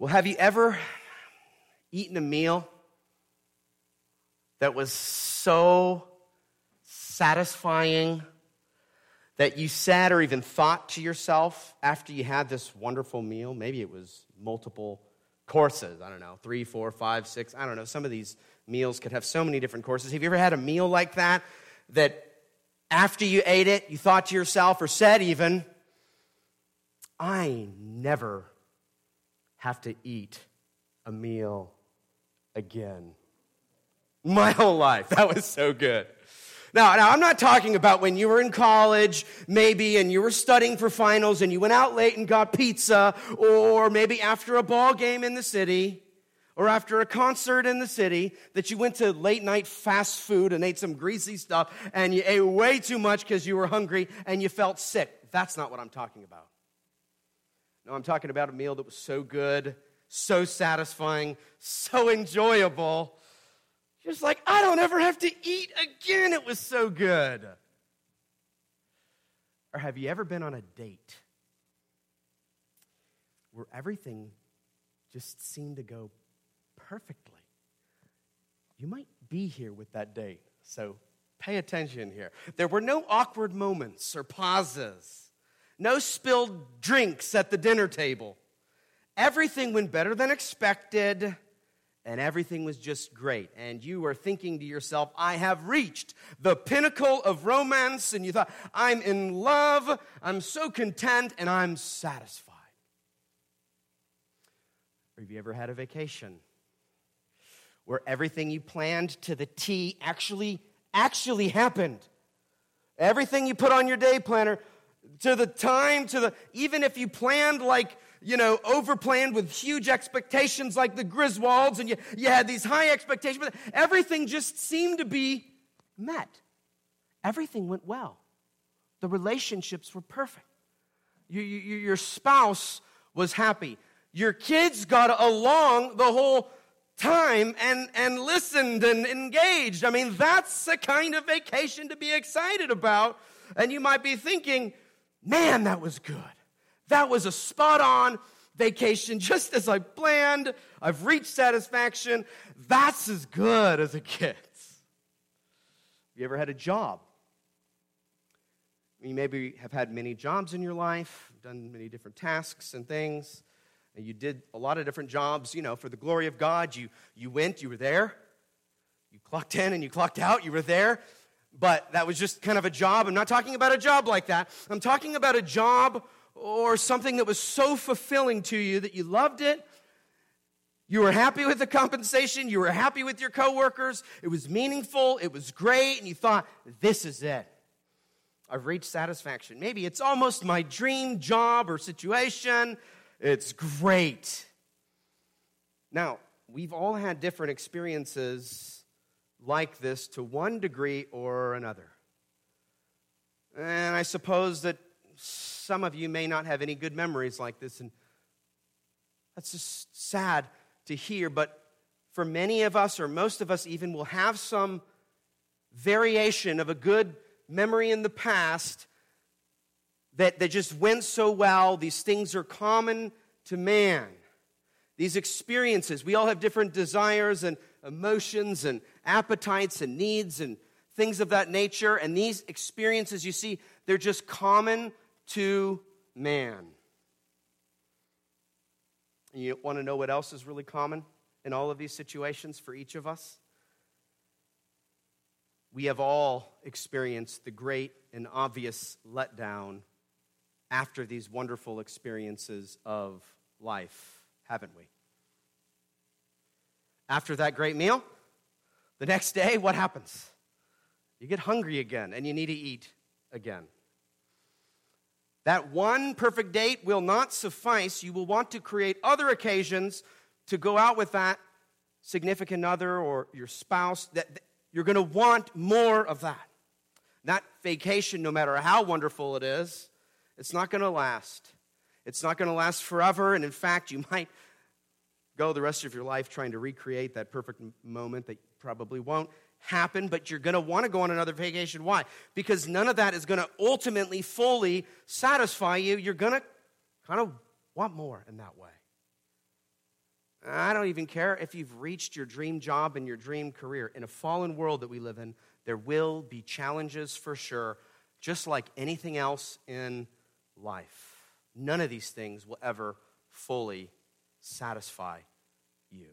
Well, have you ever eaten a meal that was so satisfying that you said or even thought to yourself after you had this wonderful meal? Maybe it was multiple courses. I don't know, three, four, five, six. I don't know. Some of these meals could have so many different courses. Have you ever had a meal like that that after you ate it, you thought to yourself or said even, I never have to eat a meal again? My whole life. That was so good. Now, now, I'm not talking about when you were in college, maybe, and you were studying for finals and you went out late and got pizza, or maybe after a ball game in the city, or after a concert in the city, that you went to late night fast food and ate some greasy stuff and you ate way too much because you were hungry and you felt sick. That's not what I'm talking about. No, I'm talking about a meal that was so good, so satisfying, so enjoyable just like, I don't ever have to eat again. It was so good. Or have you ever been on a date where everything just seemed to go perfectly? You might be here with that date, so pay attention here. There were no awkward moments or pauses, no spilled drinks at the dinner table. Everything went better than expected and everything was just great. And you were thinking to yourself, I have reached the pinnacle of romance. And you thought, I'm in love, I'm so content, and I'm satisfied. Or have you ever had a vacation where everything you planned to the T actually, actually happened? Everything you put on your day planner to the time, to the, even if you planned like, you know, overplanned with huge expectations like the Griswolds, and you, you had these high expectations, but everything just seemed to be met. Everything went well. The relationships were perfect. You, you, your spouse was happy. Your kids got along the whole time and, and listened and engaged. I mean, that's the kind of vacation to be excited about. And you might be thinking, man, that was good. That was a spot on vacation, just as I planned. I've reached satisfaction. That's as good as it gets. Have you ever had a job? You maybe have had many jobs in your life, done many different tasks and things, and you did a lot of different jobs, you know, for the glory of God. You, you went, you were there. You clocked in and you clocked out, you were there. But that was just kind of a job. I'm not talking about a job like that. I'm talking about a job or something that was so fulfilling to you that you loved it. You were happy with the compensation. You were happy with your coworkers. It was meaningful. It was great. And you thought, this is it. I've reached satisfaction. Maybe it's almost my dream job or situation. It's great. Now, we've all had different experiences like this to one degree or another. And I suppose that some of you may not have any good memories like this, and that's just sad to hear. But for many of us, or most of us even, will have some variation of a good memory in the past that, that just went so well. These things are common to man. These experiences, we all have different desires and emotions and appetites and needs and things of that nature. And these experiences, you see, they're just common to man. You want to know what else is really common in all of these situations for each of us? We have all experienced the great and obvious letdown after these wonderful experiences of life, haven't we? After that great meal, the next day, what happens? You get hungry again and you need to eat again. That one perfect date will not suffice. You will want to create other occasions to go out with that significant other or your spouse. That you're going to want more of that. That vacation, no matter how wonderful it is, it's not going to last. It's not going to last forever. And in fact, you might go the rest of your life trying to recreate that perfect moment that probably won't happen, but you're going to want to go on another vacation. Why? Because none of that is going to ultimately fully satisfy you. You're going to kind of want more in that way. I don't even care if you've reached your dream job and your dream career. In a fallen world that we live in, there will be challenges for sure, just like anything else in life. None of these things will ever fully satisfy you.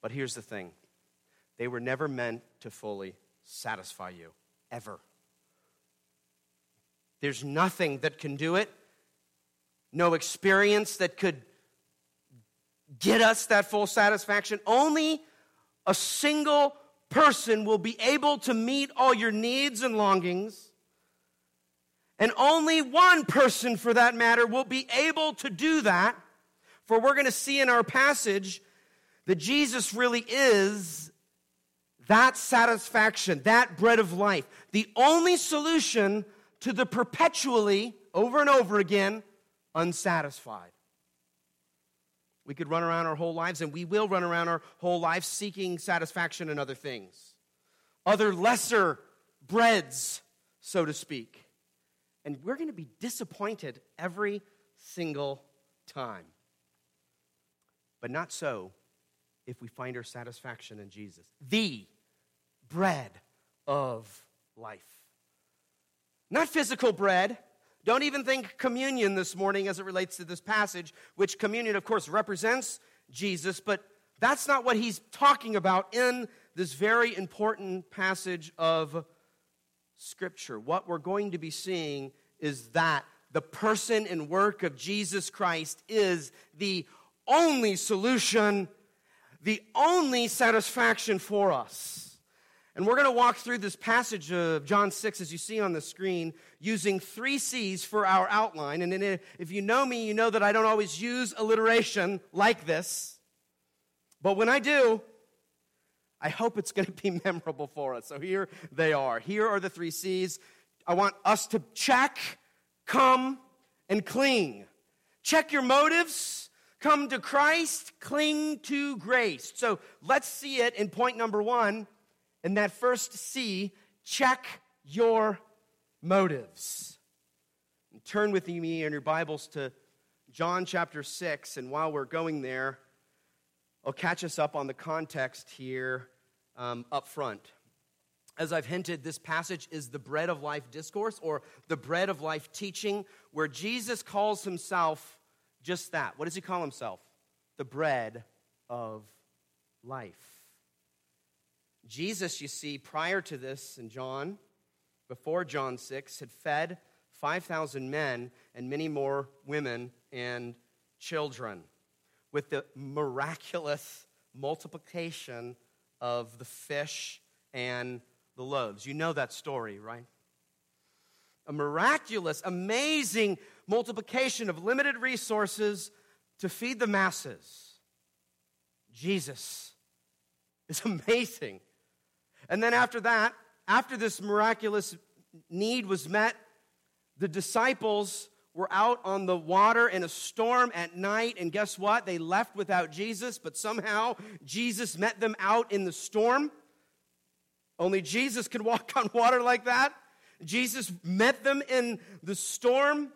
But here's the thing they were never meant to fully satisfy you, ever. There's nothing that can do it, no experience that could get us that full satisfaction. Only a single person will be able to meet all your needs and longings. And only one person, for that matter, will be able to do that. For we're going to see in our passage that Jesus really is that satisfaction, that bread of life, the only solution to the perpetually, over and over again, unsatisfied. We could run around our whole lives, and we will run around our whole lives seeking satisfaction in other things, other lesser breads, so to speak. And we're going to be disappointed every single time. But not so if we find our satisfaction in Jesus, the bread of life. Not physical bread, don't even think communion this morning as it relates to this passage, which communion, of course, represents Jesus, but that's not what he's talking about in this very important passage of Scripture. What we're going to be seeing is that the person and work of Jesus Christ is the only solution, the only satisfaction for us. And we're going to walk through this passage of John 6, as you see on the screen, using three C's for our outline. And if you know me, you know that I don't always use alliteration like this. But when I do, I hope it's going to be memorable for us. So here they are. Here are the three C's. I want us to check, come, and cling. Check your motives. Come to Christ, cling to grace. So let's see it in point number one in that first C, check your motives. And turn with me in your Bibles to John chapter 6, and while we're going there, I'll catch us up on the context here um, up front. As I've hinted, this passage is the bread of life discourse or the bread of life teaching, where Jesus calls himself just that. What does he call himself? The bread of life. Jesus, you see, prior to this in John, before John 6, had fed 5,000 men and many more women and children with the miraculous multiplication of the fish and the loaves. You know that story, right? A miraculous, amazing multiplication of limited resources to feed the masses. Jesus is amazing. And then after that, after this miraculous need was met, the disciples were out on the water in a storm at night, and guess what? They left without Jesus, but somehow Jesus met them out in the storm. Only Jesus could walk on water like that. Jesus met them in the storm,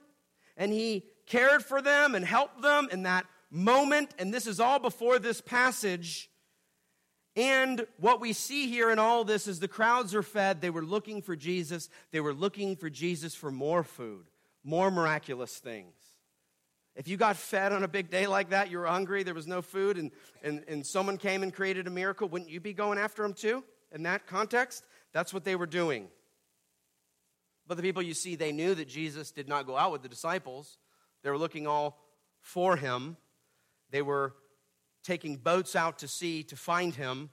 and he cared for them and helped them in that moment. And this is all before this passage and what we see here in all this is the crowds are fed. They were looking for Jesus. They were looking for Jesus for more food, more miraculous things. If you got fed on a big day like that, you were hungry, there was no food, and, and, and someone came and created a miracle, wouldn't you be going after them too? In that context, that's what they were doing. But the people you see, they knew that Jesus did not go out with the disciples. They were looking all for him. They were taking boats out to sea to find him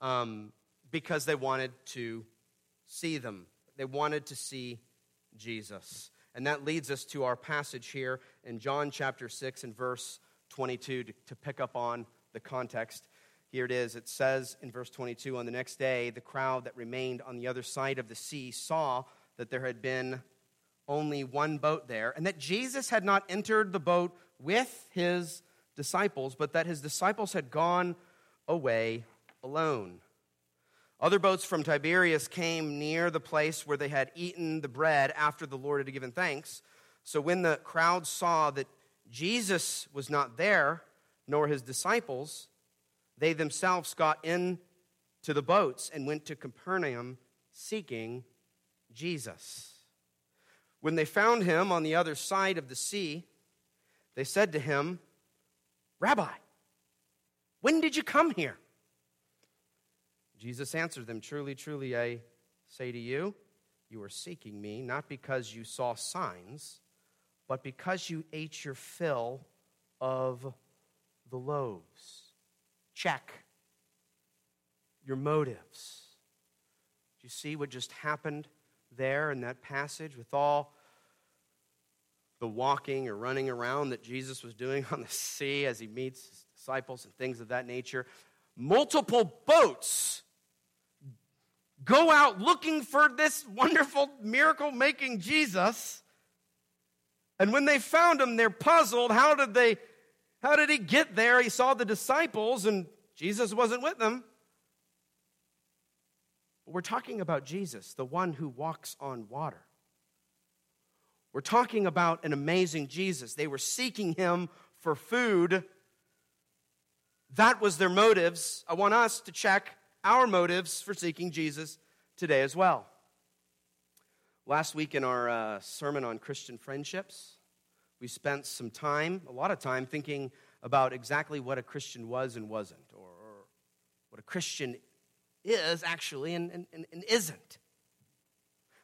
um, because they wanted to see them. They wanted to see Jesus. And that leads us to our passage here in John chapter 6 and verse 22 to, to pick up on the context. Here it is. It says in verse 22 On the next day, the crowd that remained on the other side of the sea saw that there had been only one boat there, and that Jesus had not entered the boat with his disciples, but that his disciples had gone away alone. Other boats from Tiberias came near the place where they had eaten the bread after the Lord had given thanks. So when the crowd saw that Jesus was not there, nor his disciples. They themselves got into the boats and went to Capernaum seeking Jesus. When they found him on the other side of the sea, they said to him, Rabbi, when did you come here? Jesus answered them, Truly, truly, I say to you, you are seeking me not because you saw signs, but because you ate your fill of the loaves. Check your motives. Do you see what just happened there in that passage with all the walking or running around that Jesus was doing on the sea as he meets his disciples and things of that nature? Multiple boats go out looking for this wonderful miracle making Jesus. And when they found him, they're puzzled. How did they how did he get there? He saw the disciples and Jesus wasn't with them. We're talking about Jesus, the one who walks on water. We're talking about an amazing Jesus. They were seeking him for food. That was their motives. I want us to check our motives for seeking Jesus today as well. Last week in our uh, sermon on Christian friendships, we spent some time, a lot of time, thinking about exactly what a Christian was and wasn't, or, or what a Christian is actually and, and, and isn't.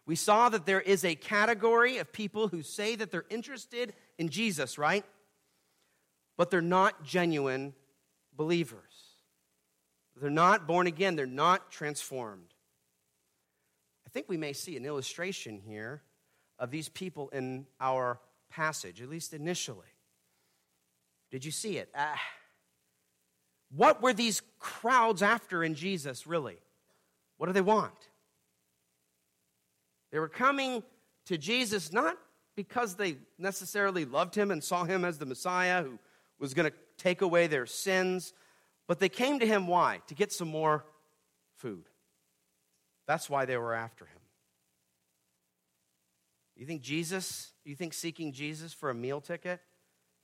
We saw that there is a category of people who say that they're interested in Jesus, right? But they're not genuine believers. They're not born again, they're not transformed. I think we may see an illustration here of these people in our passage, at least initially. Did you see it? Uh, what were these crowds after in Jesus, really? What do they want? They were coming to Jesus not because they necessarily loved him and saw him as the Messiah who was going to take away their sins, but they came to him why? To get some more food. That's why they were after him. You think Jesus, you think seeking Jesus for a meal ticket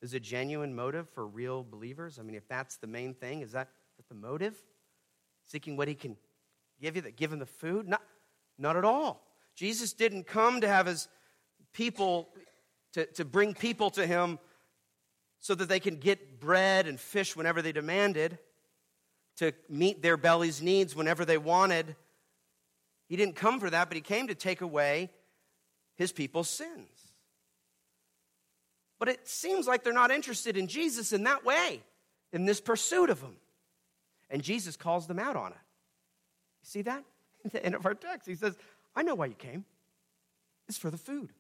is a genuine motive for real believers? I mean, if that's the main thing, is that, the motive? Seeking what he can give you, that give him the food? Not, not at all. Jesus didn't come to have his people, to, to bring people to him so that they can get bread and fish whenever they demanded to meet their belly's needs whenever they wanted. He didn't come for that, but he came to take away his people's sins. But it seems like they're not interested in Jesus in that way, in this pursuit of him. And Jesus calls them out on it. You see that? At the end of our text, he says, I know why you came. It's for the food.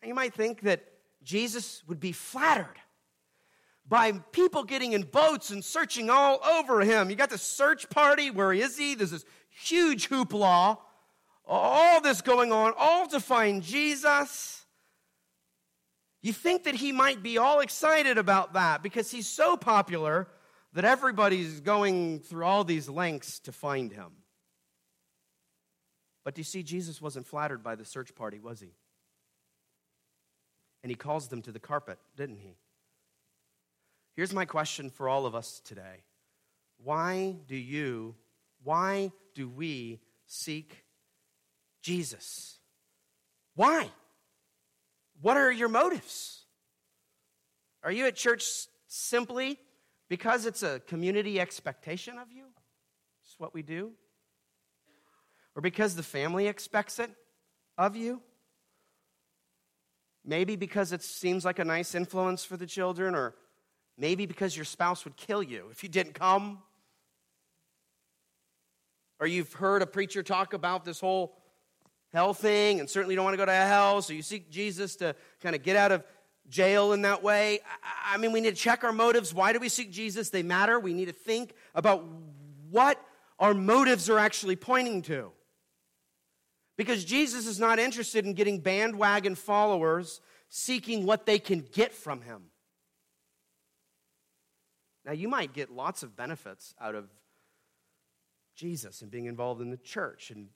And you might think that Jesus would be flattered by people getting in boats and searching all over him. You got the search party. Where is he? There's this huge hoopla. All this going on, all to find Jesus. You think that he might be all excited about that because he's so popular that everybody's going through all these lengths to find him. But do you see, Jesus wasn't flattered by the search party, was he? And he calls them to the carpet, didn't he? Here's my question for all of us today Why do you, why do we seek Jesus? Why? What are your motives? Are you at church simply because it's a community expectation of you? It's what we do? Or because the family expects it of you? Maybe because it seems like a nice influence for the children, or Maybe because your spouse would kill you if you didn't come. Or you've heard a preacher talk about this whole hell thing and certainly don't want to go to hell, so you seek Jesus to kind of get out of jail in that way. I mean, we need to check our motives. Why do we seek Jesus? They matter. We need to think about what our motives are actually pointing to. Because Jesus is not interested in getting bandwagon followers seeking what they can get from him. Now, you might get lots of benefits out of Jesus and being involved in the church. And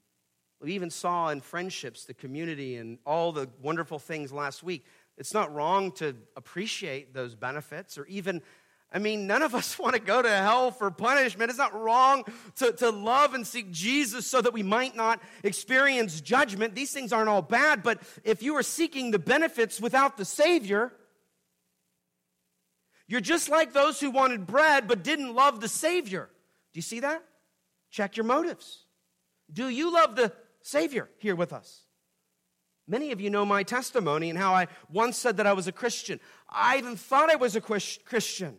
we even saw in friendships, the community, and all the wonderful things last week. It's not wrong to appreciate those benefits or even I mean, none of us want to go to hell for punishment. It's not wrong to, to love and seek Jesus so that we might not experience judgment. These things aren't all bad, but if you are seeking the benefits without the Savior, you're just like those who wanted bread but didn't love the Savior. Do you see that? Check your motives. Do you love the Savior here with us? Many of you know my testimony and how I once said that I was a Christian. I even thought I was a Christian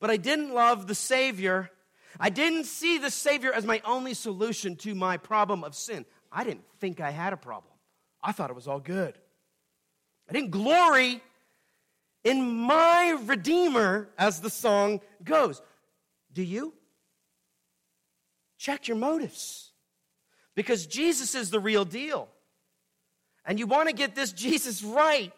but I didn't love the Savior. I didn't see the Savior as my only solution to my problem of sin. I didn't think I had a problem. I thought it was all good. I didn't glory in my Redeemer, as the song goes. Do you? Check your motives. Because Jesus is the real deal. And you want to get this Jesus right.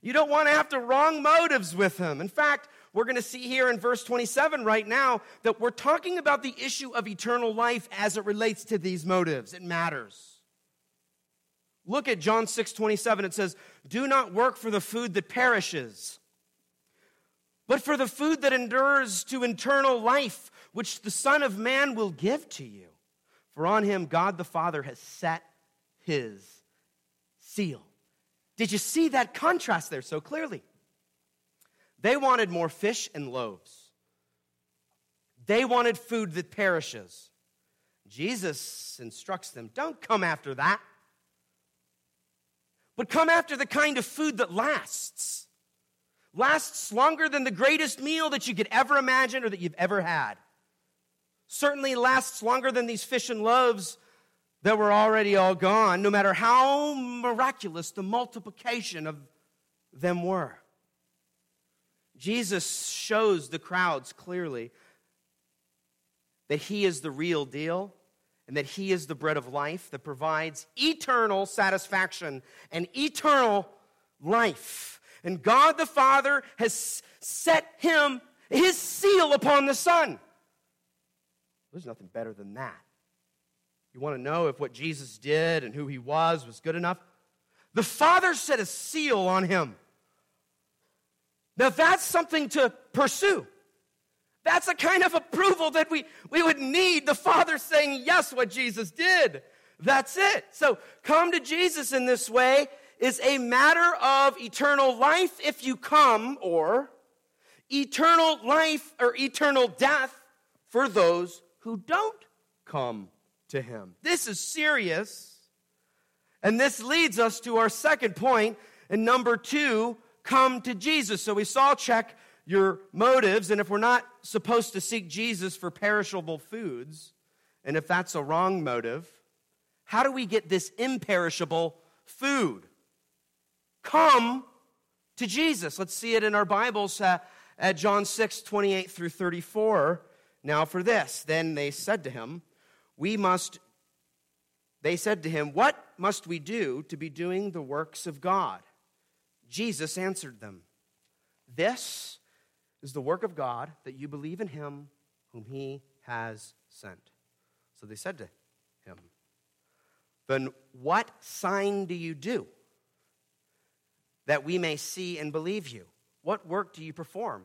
You don't want to have the wrong motives with him. In fact, we're going to see here in verse 27 right now that we're talking about the issue of eternal life as it relates to these motives. It matters. Look at John 6 27. It says, Do not work for the food that perishes, but for the food that endures to eternal life, which the Son of Man will give to you. For on him God the Father has set his seal. Did you see that contrast there so clearly? They wanted more fish and loaves. They wanted food that perishes. Jesus instructs them don't come after that, but come after the kind of food that lasts. Lasts longer than the greatest meal that you could ever imagine or that you've ever had. Certainly lasts longer than these fish and loaves that were already all gone, no matter how miraculous the multiplication of them were. Jesus shows the crowds clearly that he is the real deal and that he is the bread of life that provides eternal satisfaction and eternal life. And God the Father has set him, his seal upon the Son. There's nothing better than that. You want to know if what Jesus did and who he was was good enough? The Father set a seal on him. Now that's something to pursue. That's a kind of approval that we, we would need the Father saying, yes, what Jesus did. That's it. So come to Jesus in this way is a matter of eternal life if you come, or eternal life or eternal death for those who don't come to Him. This is serious. And this leads us to our second point. And number two, come to Jesus. So we saw check your motives, and if we're not supposed to seek Jesus for perishable foods, and if that's a wrong motive, how do we get this imperishable food? Come to Jesus. Let's see it in our Bibles uh, at John 6, 28 through 34. Now, for this, then they said to him, We must, they said to him, What must we do to be doing the works of God? Jesus answered them, This is the work of God, that you believe in him whom he has sent. So they said to him, Then what sign do you do that we may see and believe you? What work do you perform?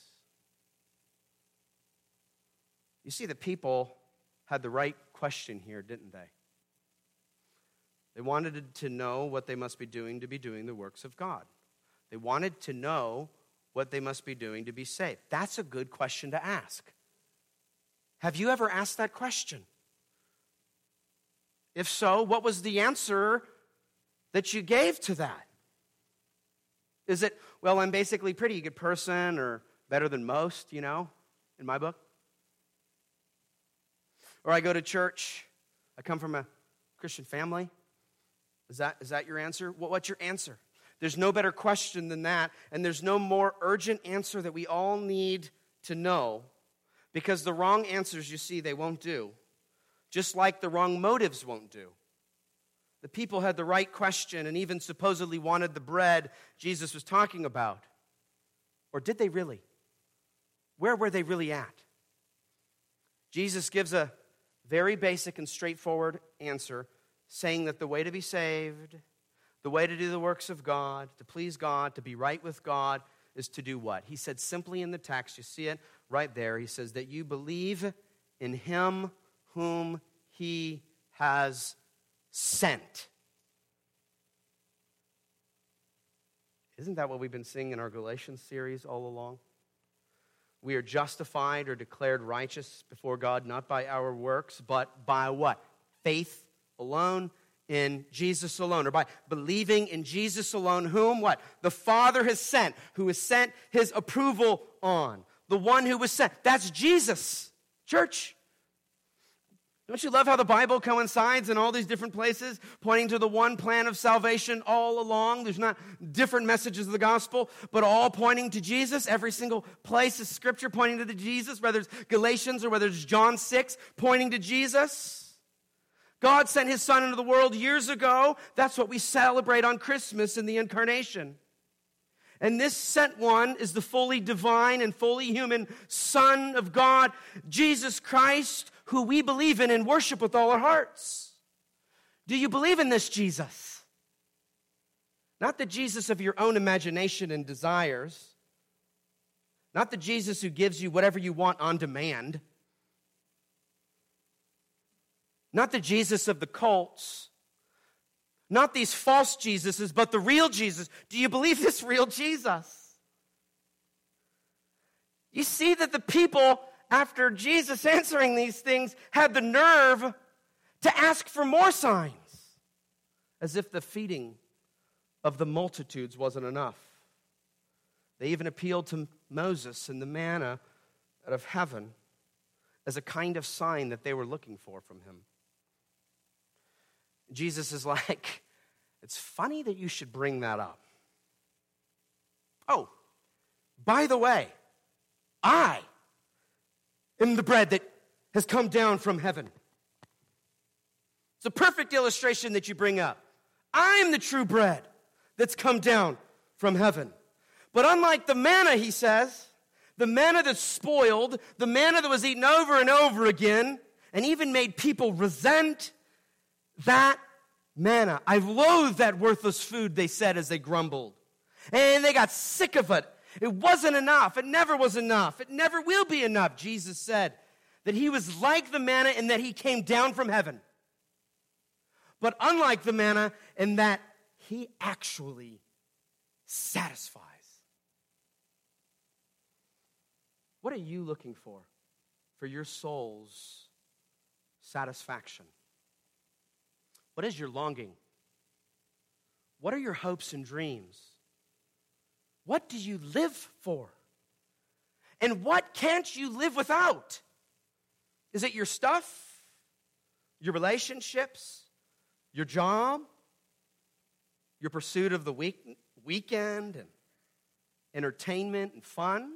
You see, the people had the right question here, didn't they? They wanted to know what they must be doing to be doing the works of God. They wanted to know what they must be doing to be saved? That's a good question to ask. Have you ever asked that question? If so, what was the answer that you gave to that? Is it, well, I'm basically pretty good person or better than most, you know, in my book? Or I go to church, I come from a Christian family? Is that, is that your answer? what's your answer? There's no better question than that, and there's no more urgent answer that we all need to know because the wrong answers, you see, they won't do, just like the wrong motives won't do. The people had the right question and even supposedly wanted the bread Jesus was talking about. Or did they really? Where were they really at? Jesus gives a very basic and straightforward answer, saying that the way to be saved, the way to do the works of God, to please God, to be right with God, is to do what? He said simply in the text, you see it right there. He says that you believe in Him whom He has sent. Isn't that what we've been seeing in our Galatians series all along? We are justified or declared righteous before God not by our works, but by what? Faith alone in Jesus alone, or by believing in Jesus alone, whom what? The Father has sent, who has sent his approval on. The one who was sent. That's Jesus. Church. Don't you love how the Bible coincides in all these different places, pointing to the one plan of salvation all along? There's not different messages of the gospel, but all pointing to Jesus. Every single place is scripture pointing to the Jesus, whether it's Galatians or whether it's John 6 pointing to Jesus. God sent his son into the world years ago. That's what we celebrate on Christmas in the incarnation. And this sent one is the fully divine and fully human Son of God, Jesus Christ, who we believe in and worship with all our hearts. Do you believe in this Jesus? Not the Jesus of your own imagination and desires, not the Jesus who gives you whatever you want on demand, not the Jesus of the cults, not these false Jesuses, but the real Jesus. Do you believe this real Jesus? You see that the people after Jesus answering these things, had the nerve to ask for more signs, as if the feeding of the multitudes wasn't enough. They even appealed to Moses and the manna out of heaven as a kind of sign that they were looking for from him. Jesus is like, It's funny that you should bring that up. Oh, by the way, I am the bread that has come down from heaven. It's a perfect illustration that you bring up. I'm the true bread that's come down from heaven. But unlike the manna, he says, the manna that's spoiled, the manna that was eaten over and over again, and even made people resent that manna. I loathe that worthless food, they said as they grumbled. And they got sick of it it wasn't enough. It never was enough. It never will be enough. Jesus said that he was like the manna in that he came down from heaven. But unlike the manna in that he actually satisfies. What are you looking for for your soul's satisfaction? What is your longing? What are your hopes and dreams? What do you live for? And what can't you live without? Is it your stuff, your relationships, your job, your pursuit of the week, weekend and entertainment and fun?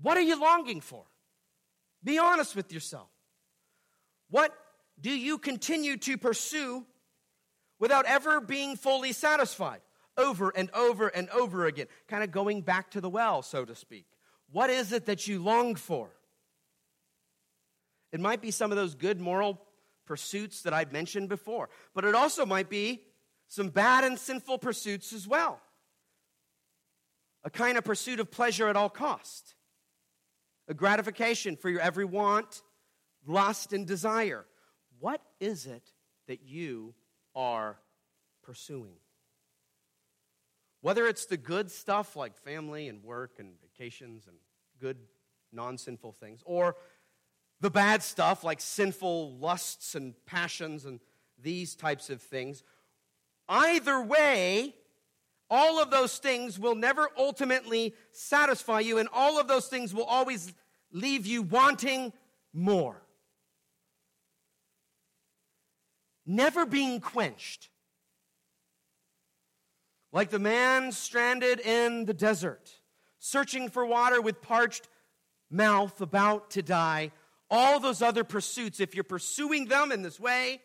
What are you longing for? Be honest with yourself. What do you continue to pursue without ever being fully satisfied? over and over and over again, kind of going back to the well, so to speak. What is it that you long for? It might be some of those good moral pursuits that I've mentioned before, but it also might be some bad and sinful pursuits as well. A kind of pursuit of pleasure at all cost, a gratification for your every want, lust, and desire. What is it that you are pursuing? Whether it's the good stuff like family and work and vacations and good non sinful things, or the bad stuff like sinful lusts and passions and these types of things, either way, all of those things will never ultimately satisfy you, and all of those things will always leave you wanting more. Never being quenched. Like the man stranded in the desert, searching for water with parched mouth, about to die. All those other pursuits, if you're pursuing them in this way,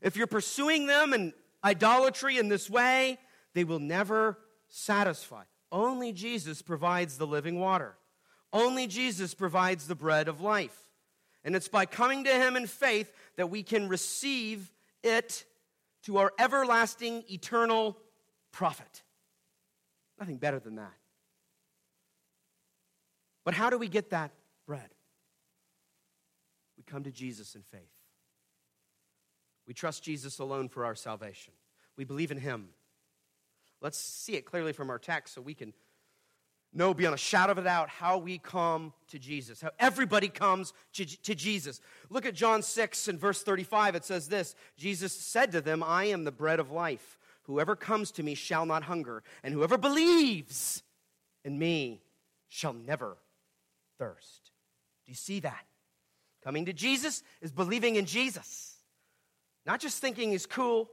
if you're pursuing them in idolatry in this way, they will never satisfy. Only Jesus provides the living water. Only Jesus provides the bread of life. And it's by coming to Him in faith that we can receive it to our everlasting, eternal profit. Nothing better than that. But how do we get that bread? We come to Jesus in faith. We trust Jesus alone for our salvation. We believe in Him. Let's see it clearly from our text so we can know beyond a shadow of a doubt how we come to Jesus, how everybody comes to, to, Jesus. Look at John 6 and verse 35. It says this Jesus said to them, I am the bread of life. Whoever comes to me shall not hunger, and whoever believes in me shall never thirst. Do you see that? Coming to Jesus is believing in Jesus, not just thinking he's cool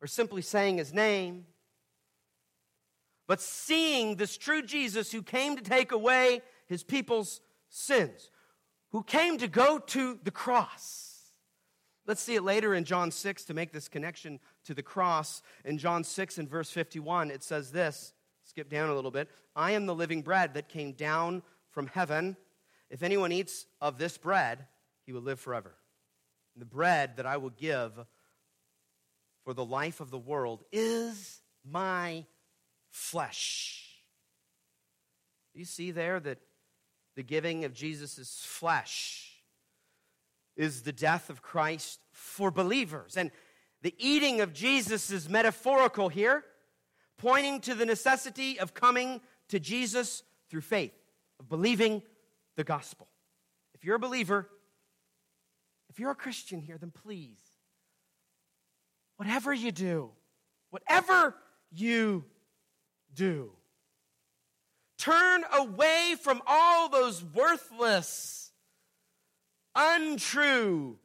or simply saying his name but seeing this true Jesus who came to take away his people's sins, who came to go to the cross. Let's see it later in John 6 to make this connection to the cross. In John 6 and verse 51, it says this skip down a little bit I am the living bread that came down from heaven. If anyone eats of this bread, he will live forever. And the bread that I will give for the life of the world is my flesh. You see there that the giving of Jesus' flesh is the death of Christ for believers. And the eating of Jesus is metaphorical here, pointing to the necessity of coming to Jesus through faith, of believing the gospel. If you're a believer, if you're a Christian here, then please, whatever you do, whatever you do. Turn away from all those worthless, untrue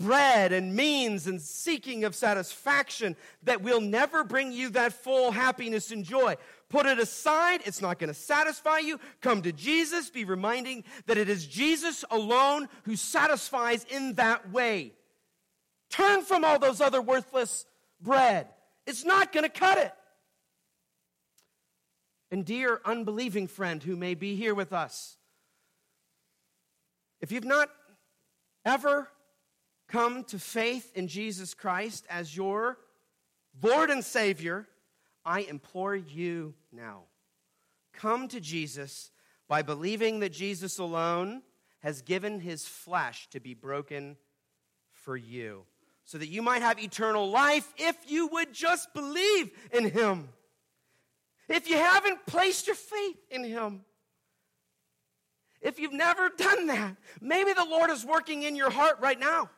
bread and means and seeking of satisfaction that will never bring you that full happiness and joy. Put it aside. It's not going to satisfy you. Come to Jesus. Be reminding that it is Jesus alone who satisfies in that way. Turn from all those other worthless bread. It's not going to cut it. And dear unbelieving friend who may be here with us, if you've not ever come to faith in Jesus Christ as your Lord and Savior, I implore you now. Come to Jesus by believing that Jesus alone has given his flesh to be broken for you, so that you might have eternal life if you would just believe in him if you haven't placed your faith in Him, if you've never done that, maybe the Lord is working in your heart right now.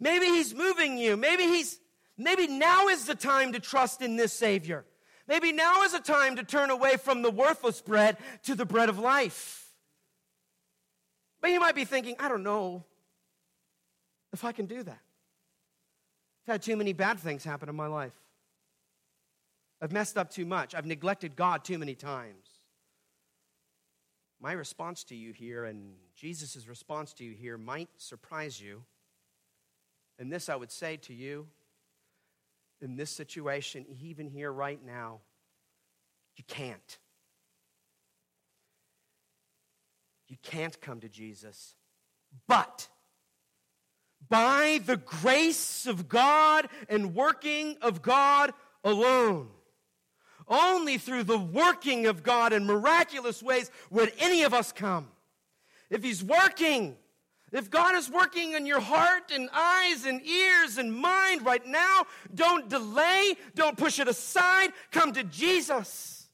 Maybe He's moving you. Maybe He's, maybe now is the time to trust in this Savior. Maybe now is the time to turn away from the worthless bread to the bread of life. But you might be thinking, I don't know if I can do that. I've had too many bad things happen in my life. I've messed up too much. I've neglected God too many times. My response to you here and Jesus' response to you here might surprise you. And this I would say to you in this situation, even here right now, you can't. You can't come to Jesus. But by the grace of God and working of God alone, only through the working of God in miraculous ways would any of us come. If He's working, if God is working in your heart and eyes and ears and mind right now, don't delay, don't push it aside. Come to Jesus.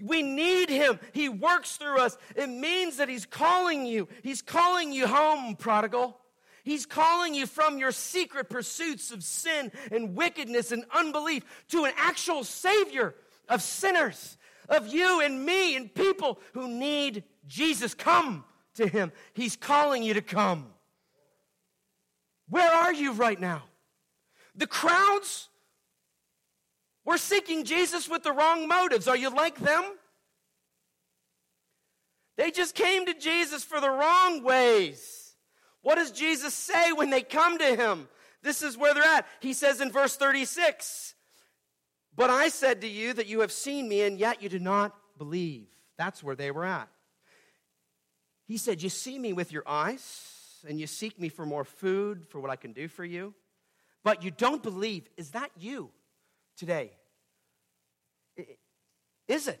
We need Him. He works through us. It means that He's calling you. He's calling you home, prodigal. He's calling you from your secret pursuits of sin and wickedness and unbelief to an actual Savior of sinners, of you and me and people who need Jesus. Come to Him. He's calling you to come. Where are you right now? The crowds were seeking Jesus with the wrong motives. Are you like them? They just came to Jesus for the wrong ways. What does Jesus say when they come to him? This is where they're at. He says in verse 36 But I said to you that you have seen me, and yet you do not believe. That's where they were at. He said, You see me with your eyes, and you seek me for more food, for what I can do for you, but you don't believe. Is that you today? Is it?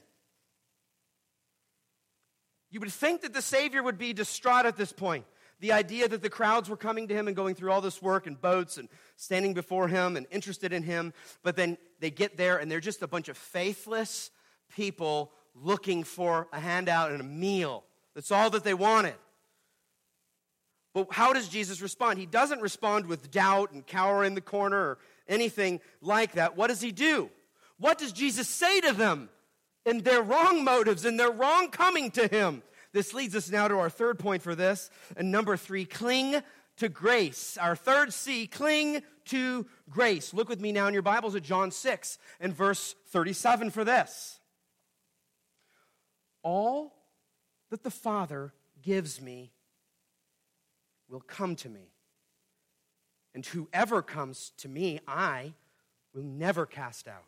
You would think that the Savior would be distraught at this point. The idea that the crowds were coming to him and going through all this work and boats and standing before him and interested in him, but then they get there and they're just a bunch of faithless people looking for a handout and a meal. That's all that they wanted. But how does Jesus respond? He doesn't respond with doubt and cower in the corner or anything like that. What does he do? What does Jesus say to them in their wrong motives and their wrong coming to him? This leads us now to our third point for this. And number three, cling to grace. Our third C, cling to grace. Look with me now in your Bibles at John 6 and verse 37 for this. All that the Father gives me will come to me. And whoever comes to me, I will never cast out.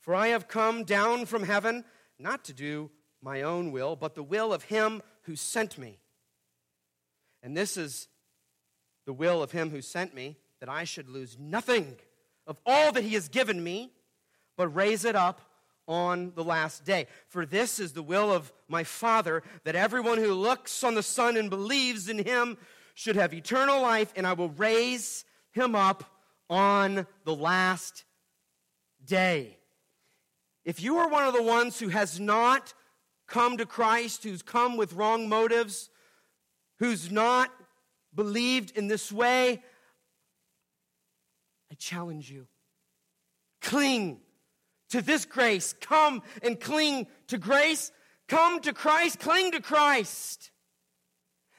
For I have come down from heaven not to do my own will, but the will of him who sent me. And this is the will of him who sent me, that I should lose nothing of all that he has given me, but raise it up on the last day. For this is the will of my Father, that everyone who looks on the Son and believes in him should have eternal life, and I will raise him up on the last day. If you are one of the ones who has not come to Christ, who's come with wrong motives, who's not believed in this way, I challenge you. Cling to this grace. Come and cling to grace. Come to Christ. Cling to Christ.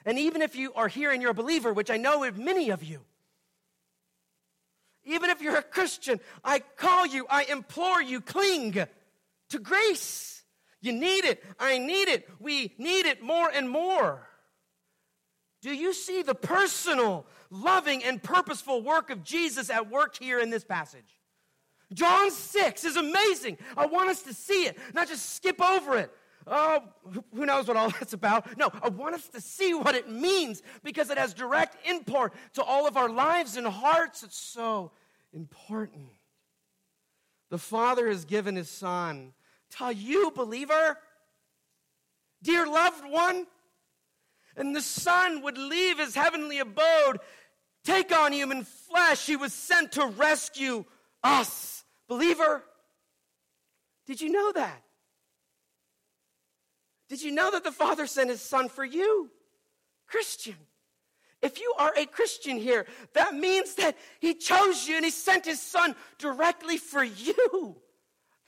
And even if you are here and you're a believer, which I know of many of you, even if you're a Christian, I call you, I implore you, cling to grace. You need it. I need it. We need it more and more. Do you see the personal, loving, and purposeful work of Jesus at work here in this passage? John 6 is amazing. I want us to see it, not just skip over it. Oh, who knows what all that's about? No, I want us to see what it means because it has direct import to all of our lives and hearts. It's so important. The Father has given His Son to you, believer, dear loved one. And the Son would leave his heavenly abode, take on human flesh. He was sent to rescue us. Believer, did you know that? Did you know that the Father sent his Son for you? Christian. If you are a Christian here, that means that he chose you and he sent his Son directly for you.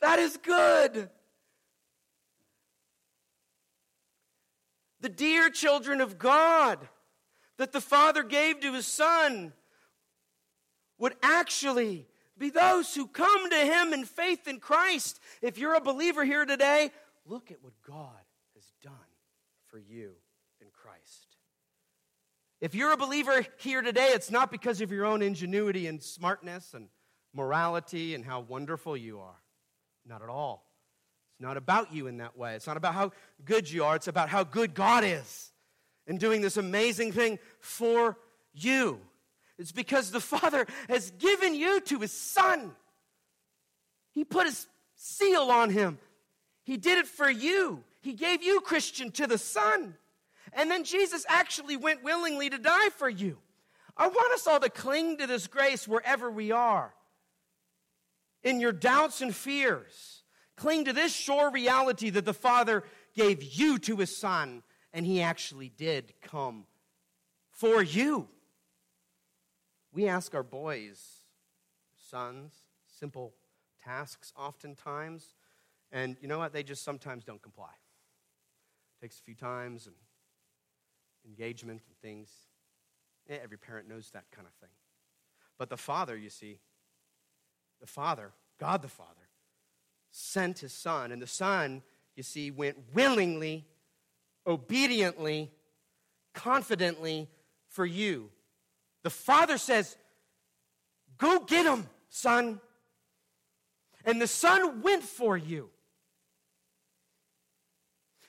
That is good. The dear children of God that the Father gave to his Son would actually be those who come to him in faith in Christ. If you're a believer here today, look at what God has done for you in Christ. If you're a believer here today, it's not because of your own ingenuity and smartness and morality and how wonderful you are. Not at all. It's not about you in that way. It's not about how good you are. It's about how good God is in doing this amazing thing for you. It's because the Father has given you to His Son. He put His seal on Him. He did it for you. He gave you, Christian, to the Son. And then Jesus actually went willingly to die for you. I want us all to cling to this grace wherever we are. In your doubts and fears, cling to this sure reality that the Father gave you to His Son, and He actually did come for you. We ask our boys, sons, simple tasks oftentimes, and you know what? They just sometimes don't comply. It takes a few times and engagement and things. Eh, every parent knows that kind of thing. But the Father, you see, the Father, God the Father, sent his Son, and the Son, you see, went willingly obediently, confidently for you. The Father says, Go get him, son. And the Son went for you.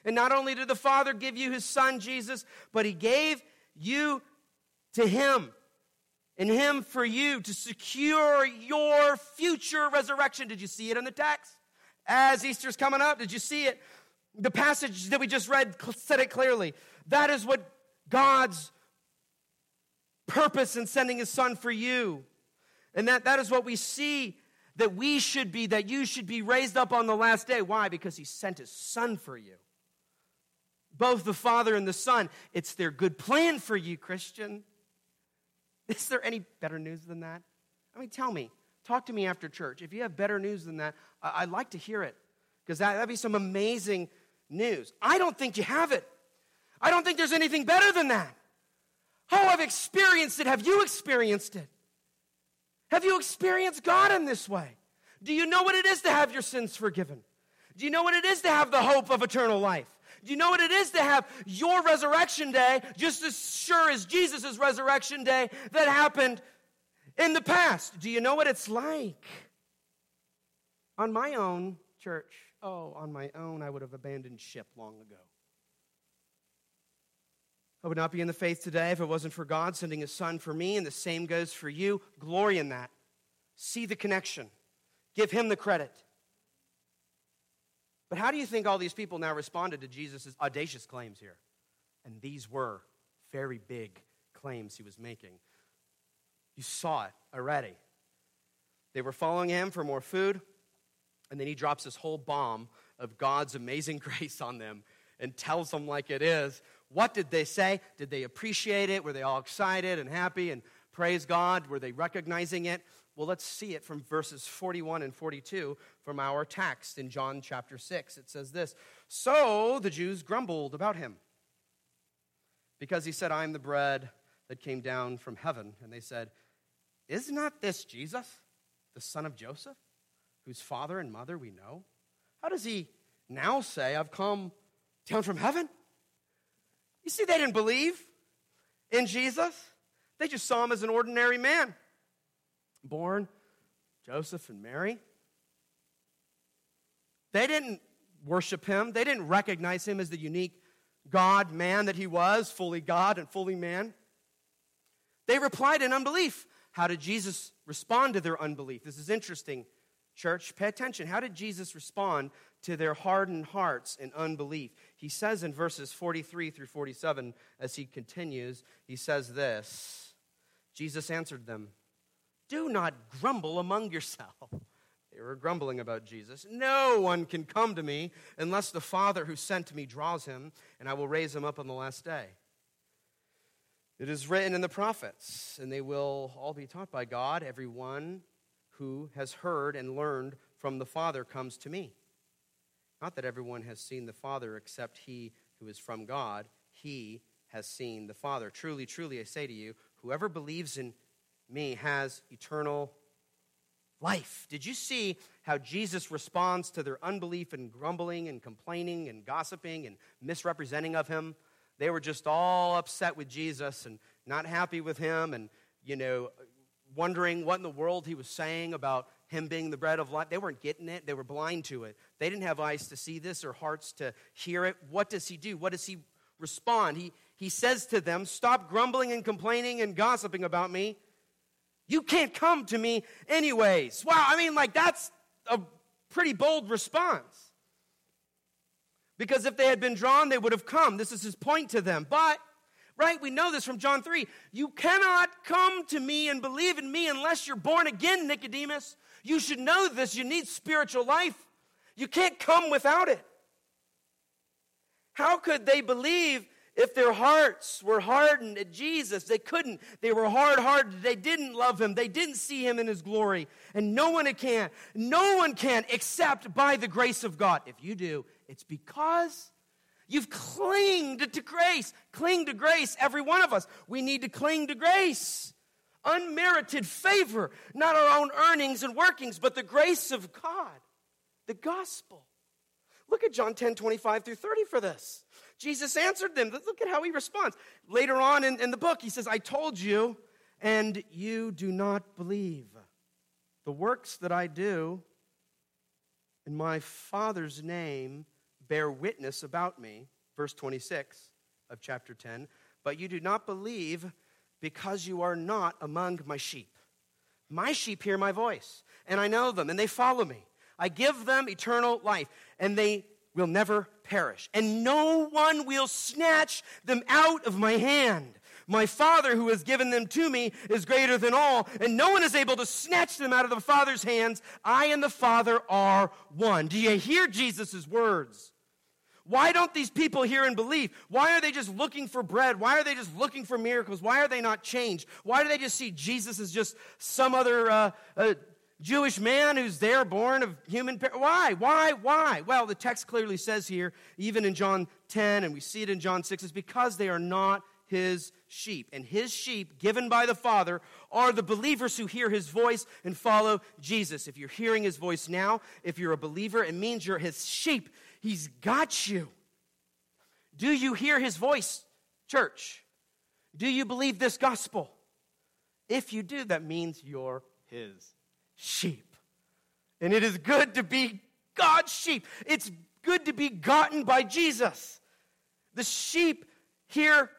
And not only did the Father give you his Son, Jesus, but he gave you to him and him for you to secure your future resurrection. Did you see it in the text? As Easter's coming up, did you see it? The passage that we just read said it clearly. That is what God's purpose in sending his son for you. And that, that is what we see that we should be, that you should be raised up on the last day. Why? Because he sent his son for you. Both the Father and the Son. It's their good plan for you, Christian. Is there any better news than that? I mean, tell me. Talk to me after church. If you have better news than that, I- would like to hear it because that, that'd be some amazing news. I don't think you have it. I don't think there's anything better than that. Oh, I've experienced it. Have you experienced it? Have you experienced God in this way? Do you know what it is to have your sins forgiven? Do you know what it is to have the hope of eternal life? Do you know what it is to have your resurrection day just as sure as Jesus' resurrection day that happened in the past? Do you know what it's like? On my own, church, oh, on my own, I would have abandoned ship long ago. I would not be in the faith today if it wasn't for God sending his son for me, and the same goes for you. Glory in that. See the connection, give him the credit. But how do you think all these people now responded to Jesus' audacious claims here? And these were very big claims he was making. You saw it already. They were following him for more food, and then he drops this whole bomb of God's amazing grace on them and tells them like it is. What did they say? Did they appreciate it? Were they all excited and happy and praise God? Were they recognizing it? Well, let's see it from verses 41 and 42 from our text in John chapter 6. It says this So the Jews grumbled about him because he said, I am the bread that came down from heaven. And they said, Is not this Jesus, the son of Joseph, whose father and mother we know? How does he now say, I've come down from heaven? You see, they didn't believe in Jesus, they just saw him as an ordinary man born, Joseph and Mary. They didn't worship him, they didn't recognize him as the unique God man that he was, fully God and fully man. They replied in unbelief. How did Jesus respond to their unbelief? This is interesting, church. Pay attention. How did Jesus respond to their hardened hearts and unbelief? He says in verses 43 through 47, as he continues, he says this Jesus answered them. Do not grumble among yourselves. They were grumbling about Jesus. No one can come to me unless the Father who sent me draws him, and I will raise him up on the last day. It is written in the prophets, and they will all be taught by God. Everyone who has heard and learned from the Father comes to me. Not that everyone has seen the Father except he who is from God. He has seen the Father. Truly, truly, I say to you, whoever believes in me has eternal life. Did you see how Jesus responds to their unbelief and grumbling and complaining and gossiping and misrepresenting of him? They were just all upset with Jesus and not happy with him and, you know, wondering what in the world he was saying about him being the bread of life. They weren't getting it, they were blind to it. They didn't have eyes to see this or hearts to hear it. What does he do? What does he respond? He, he says to them, Stop grumbling and complaining and gossiping about me. You can't come to me anyways. Wow, I mean, like, that's a pretty bold response. Because if they had been drawn, they would have come. This is his point to them. But, right, we know this from John 3. You cannot come to me and believe in me unless you're born again, Nicodemus. You should know this. You need spiritual life. You can't come without it. How could they believe if their hearts were hardened at Jesus, they couldn't. They were hard hearted. They didn't love him. They didn't see him in his glory. And no one can. No one can except by the grace of God. If you do, it's because you've clinged to grace. Cling to grace, every one of us. We need to cling to grace. Unmerited favor, not our own earnings and workings, but the grace of God, the gospel. Look at John 10 25 through 30 for this. Jesus answered them. Look at how he responds. Later on in, in the book, he says, I told you, and you do not believe. The works that I do in my Father's name bear witness about me. Verse 26 of chapter 10. But you do not believe because you are not among my sheep. My sheep hear my voice, and I know them, and they follow me. I give them eternal life, and they will never perish, and no one will snatch them out of my hand. My Father, who has given them to me, is greater than all, and no one is able to snatch them out of the Father's hands. I and the Father are one. Do you hear Jesus' words? Why don't these people hear and believe? Why are they just looking for bread? Why are they just looking for miracles? Why are they not changed? Why do they just see Jesus as just some other uh, uh, Jewish man who's there, born of human parents. Why? Why? Why? Well, the text clearly says here, even in John 10, and we see it in John 6, is because they are not his sheep. And his sheep, given by the Father, are the believers who hear his voice and follow Jesus. If you're hearing his voice now, if you're a believer, it means you're his sheep. He's got you. Do you hear his voice, church? Do you believe this gospel? If you do, that means you're his sheep. And it is good to be God's sheep. It's good to be gotten by Jesus. The sheep hear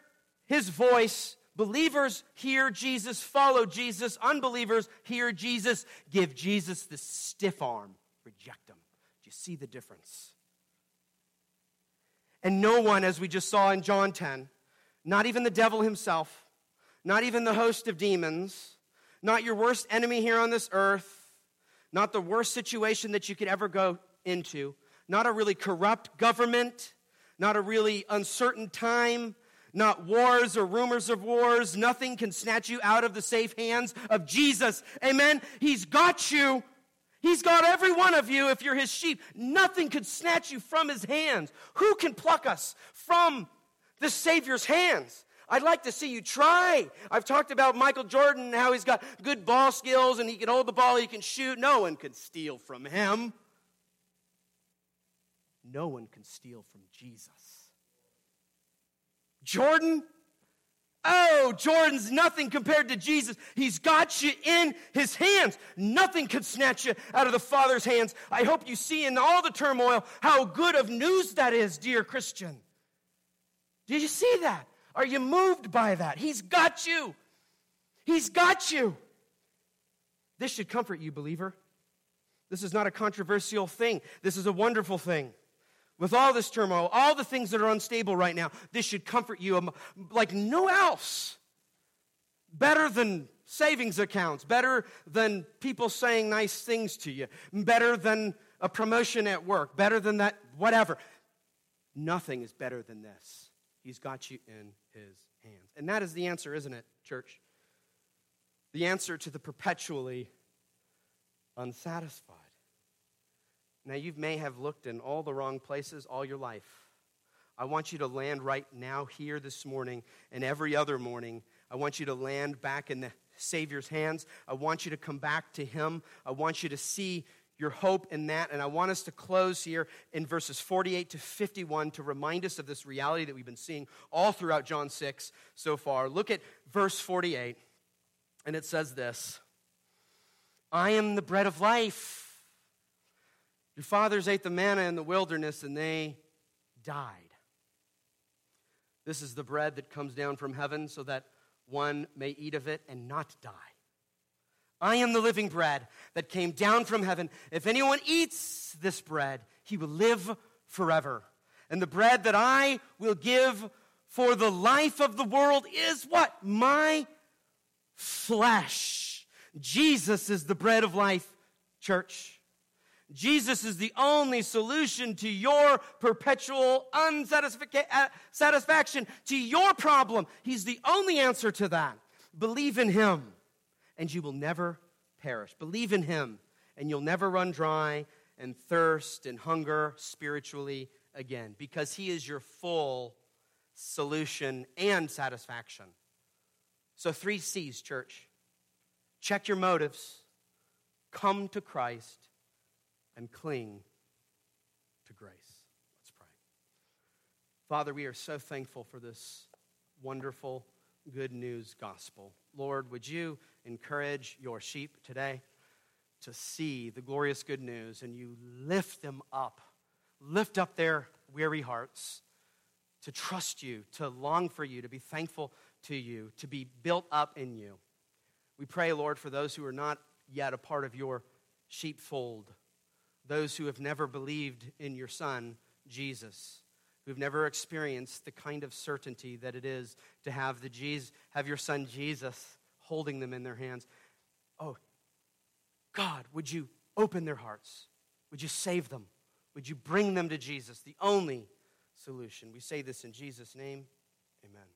his voice. Believers hear Jesus, follow Jesus. Unbelievers hear Jesus, give Jesus the stiff arm, reject him. Do you see the difference? And no one, as we just saw in John 10, not even the devil himself, not even the host of demons, not your worst enemy here on this earth, not the worst situation that you could ever go into, not a really corrupt government, not a really uncertain time, not wars or rumors of wars. Nothing can snatch you out of the safe hands of Jesus. Amen. He's got you. He's got every one of you if you're his sheep. Nothing could snatch you from his hands. Who can pluck us from the Savior's hands? I'd like to see you try. I've talked about Michael Jordan, how he's got good ball skills and he can hold the ball, he can shoot. No one can steal from him. No one can steal from Jesus. Jordan, Oh, Jordan's nothing compared to Jesus. He's got you in his hands. Nothing could snatch you out of the Father's hands. I hope you see in all the turmoil how good of news that is, dear Christian. Did you see that? Are you moved by that? He's got you. He's got you. This should comfort you, believer. This is not a controversial thing. This is a wonderful thing. With all this turmoil, all the things that are unstable right now, this should comfort you um, like no else. Better than savings accounts, better than people saying nice things to you, better than a promotion at work, better than that, whatever. Nothing is better than this. He's got you in his hands. And that is the answer, isn't it, church? The answer to the perpetually unsatisfied. Now, you may have looked in all the wrong places all your life. I want you to land right now, here this morning, and every other morning. I want you to land back in the Savior's hands. I want you to come back to Him. I want you to see your hope in that. And I want us to close here in verses 48 to 51 to remind us of this reality that we've been seeing all throughout John 6 so far. Look at verse 48, and it says this I am the bread of life. Your fathers ate the manna in the wilderness and they died. This is the bread that comes down from heaven so that one may eat of it and not die. I am the living bread that came down from heaven. If anyone eats this bread, he will live forever. And the bread that I will give for the life of the world is what? My flesh. Jesus is the bread of life, church. Jesus is the only solution to your perpetual unsatisfaction, uh, to your problem. He's the only answer to that. Believe in Him and you will never perish. Believe in him, and you'll never run dry and thirst and hunger spiritually again because he is your full solution and satisfaction. So, three C's, church. Check your motives, come to Christ, and cling to grace. Let's pray. Father, we are so thankful for this wonderful good news gospel. Lord, would you encourage your sheep today to see the glorious good news and you lift them up, lift up their weary hearts to trust you, to long for you, to be thankful to you, to be built up in you. We pray, Lord, for those who are not yet a part of your sheepfold, those who have never believed in your Son, Jesus who've never experienced the kind of certainty that it is to have, the Jesus, have your son Jesus holding them in their hands. Oh, God, would you open their hearts? Would you save them? Would you bring them to Jesus, the only solution? We say this in Jesus' name. Amen.